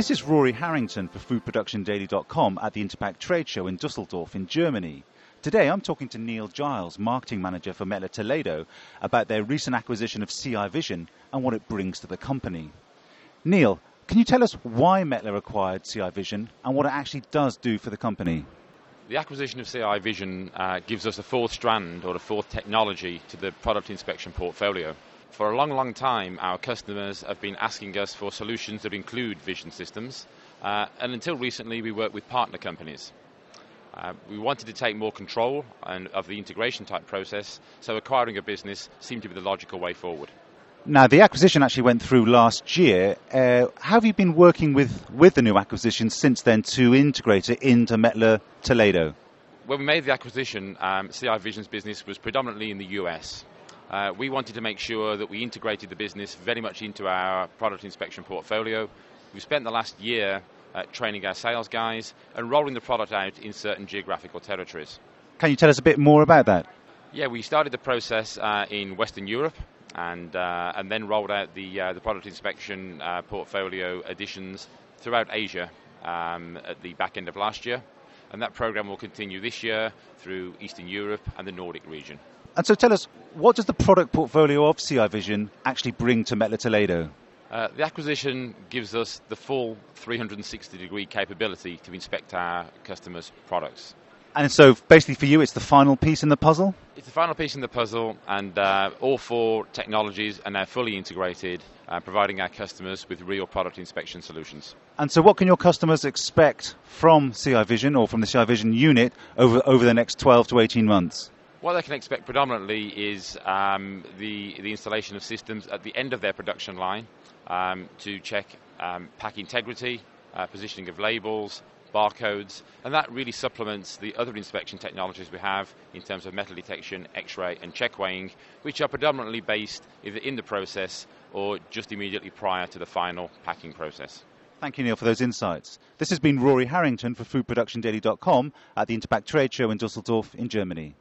This is Rory Harrington for foodproductiondaily.com at the Interpack trade show in Dusseldorf in Germany. Today I'm talking to Neil Giles, marketing manager for Mettler Toledo, about their recent acquisition of CI Vision and what it brings to the company. Neil, can you tell us why Mettler acquired CI Vision and what it actually does do for the company? The acquisition of CI Vision uh, gives us a fourth strand or a fourth technology to the product inspection portfolio. For a long, long time, our customers have been asking us for solutions that include vision systems, uh, and until recently, we worked with partner companies. Uh, we wanted to take more control and, of the integration type process, so acquiring a business seemed to be the logical way forward. Now, the acquisition actually went through last year. Uh, how have you been working with, with the new acquisition since then to integrate it into Mettler Toledo? When we made the acquisition, um, CI Vision's business was predominantly in the US. Uh, we wanted to make sure that we integrated the business very much into our product inspection portfolio. We spent the last year uh, training our sales guys and rolling the product out in certain geographical territories. Can you tell us a bit more about that? Yeah, we started the process uh, in Western Europe and, uh, and then rolled out the, uh, the product inspection uh, portfolio additions throughout Asia um, at the back end of last year. And that program will continue this year through Eastern Europe and the Nordic region. And so tell us, what does the product portfolio of CI Vision actually bring to Mettler Toledo? Uh, the acquisition gives us the full 360 degree capability to inspect our customers' products. And so basically for you, it's the final piece in the puzzle? It's the final piece in the puzzle, and uh, all four technologies are now fully integrated, uh, providing our customers with real product inspection solutions. And so, what can your customers expect from CI Vision or from the CI Vision unit over, over the next 12 to 18 months? What they can expect predominantly is um, the, the installation of systems at the end of their production line um, to check um, pack integrity, uh, positioning of labels, barcodes, and that really supplements the other inspection technologies we have in terms of metal detection, X-ray, and check weighing, which are predominantly based either in the process or just immediately prior to the final packing process. Thank you, Neil, for those insights. This has been Rory Harrington for foodproductiondaily.com at the Interpack Trade Show in Dusseldorf in Germany.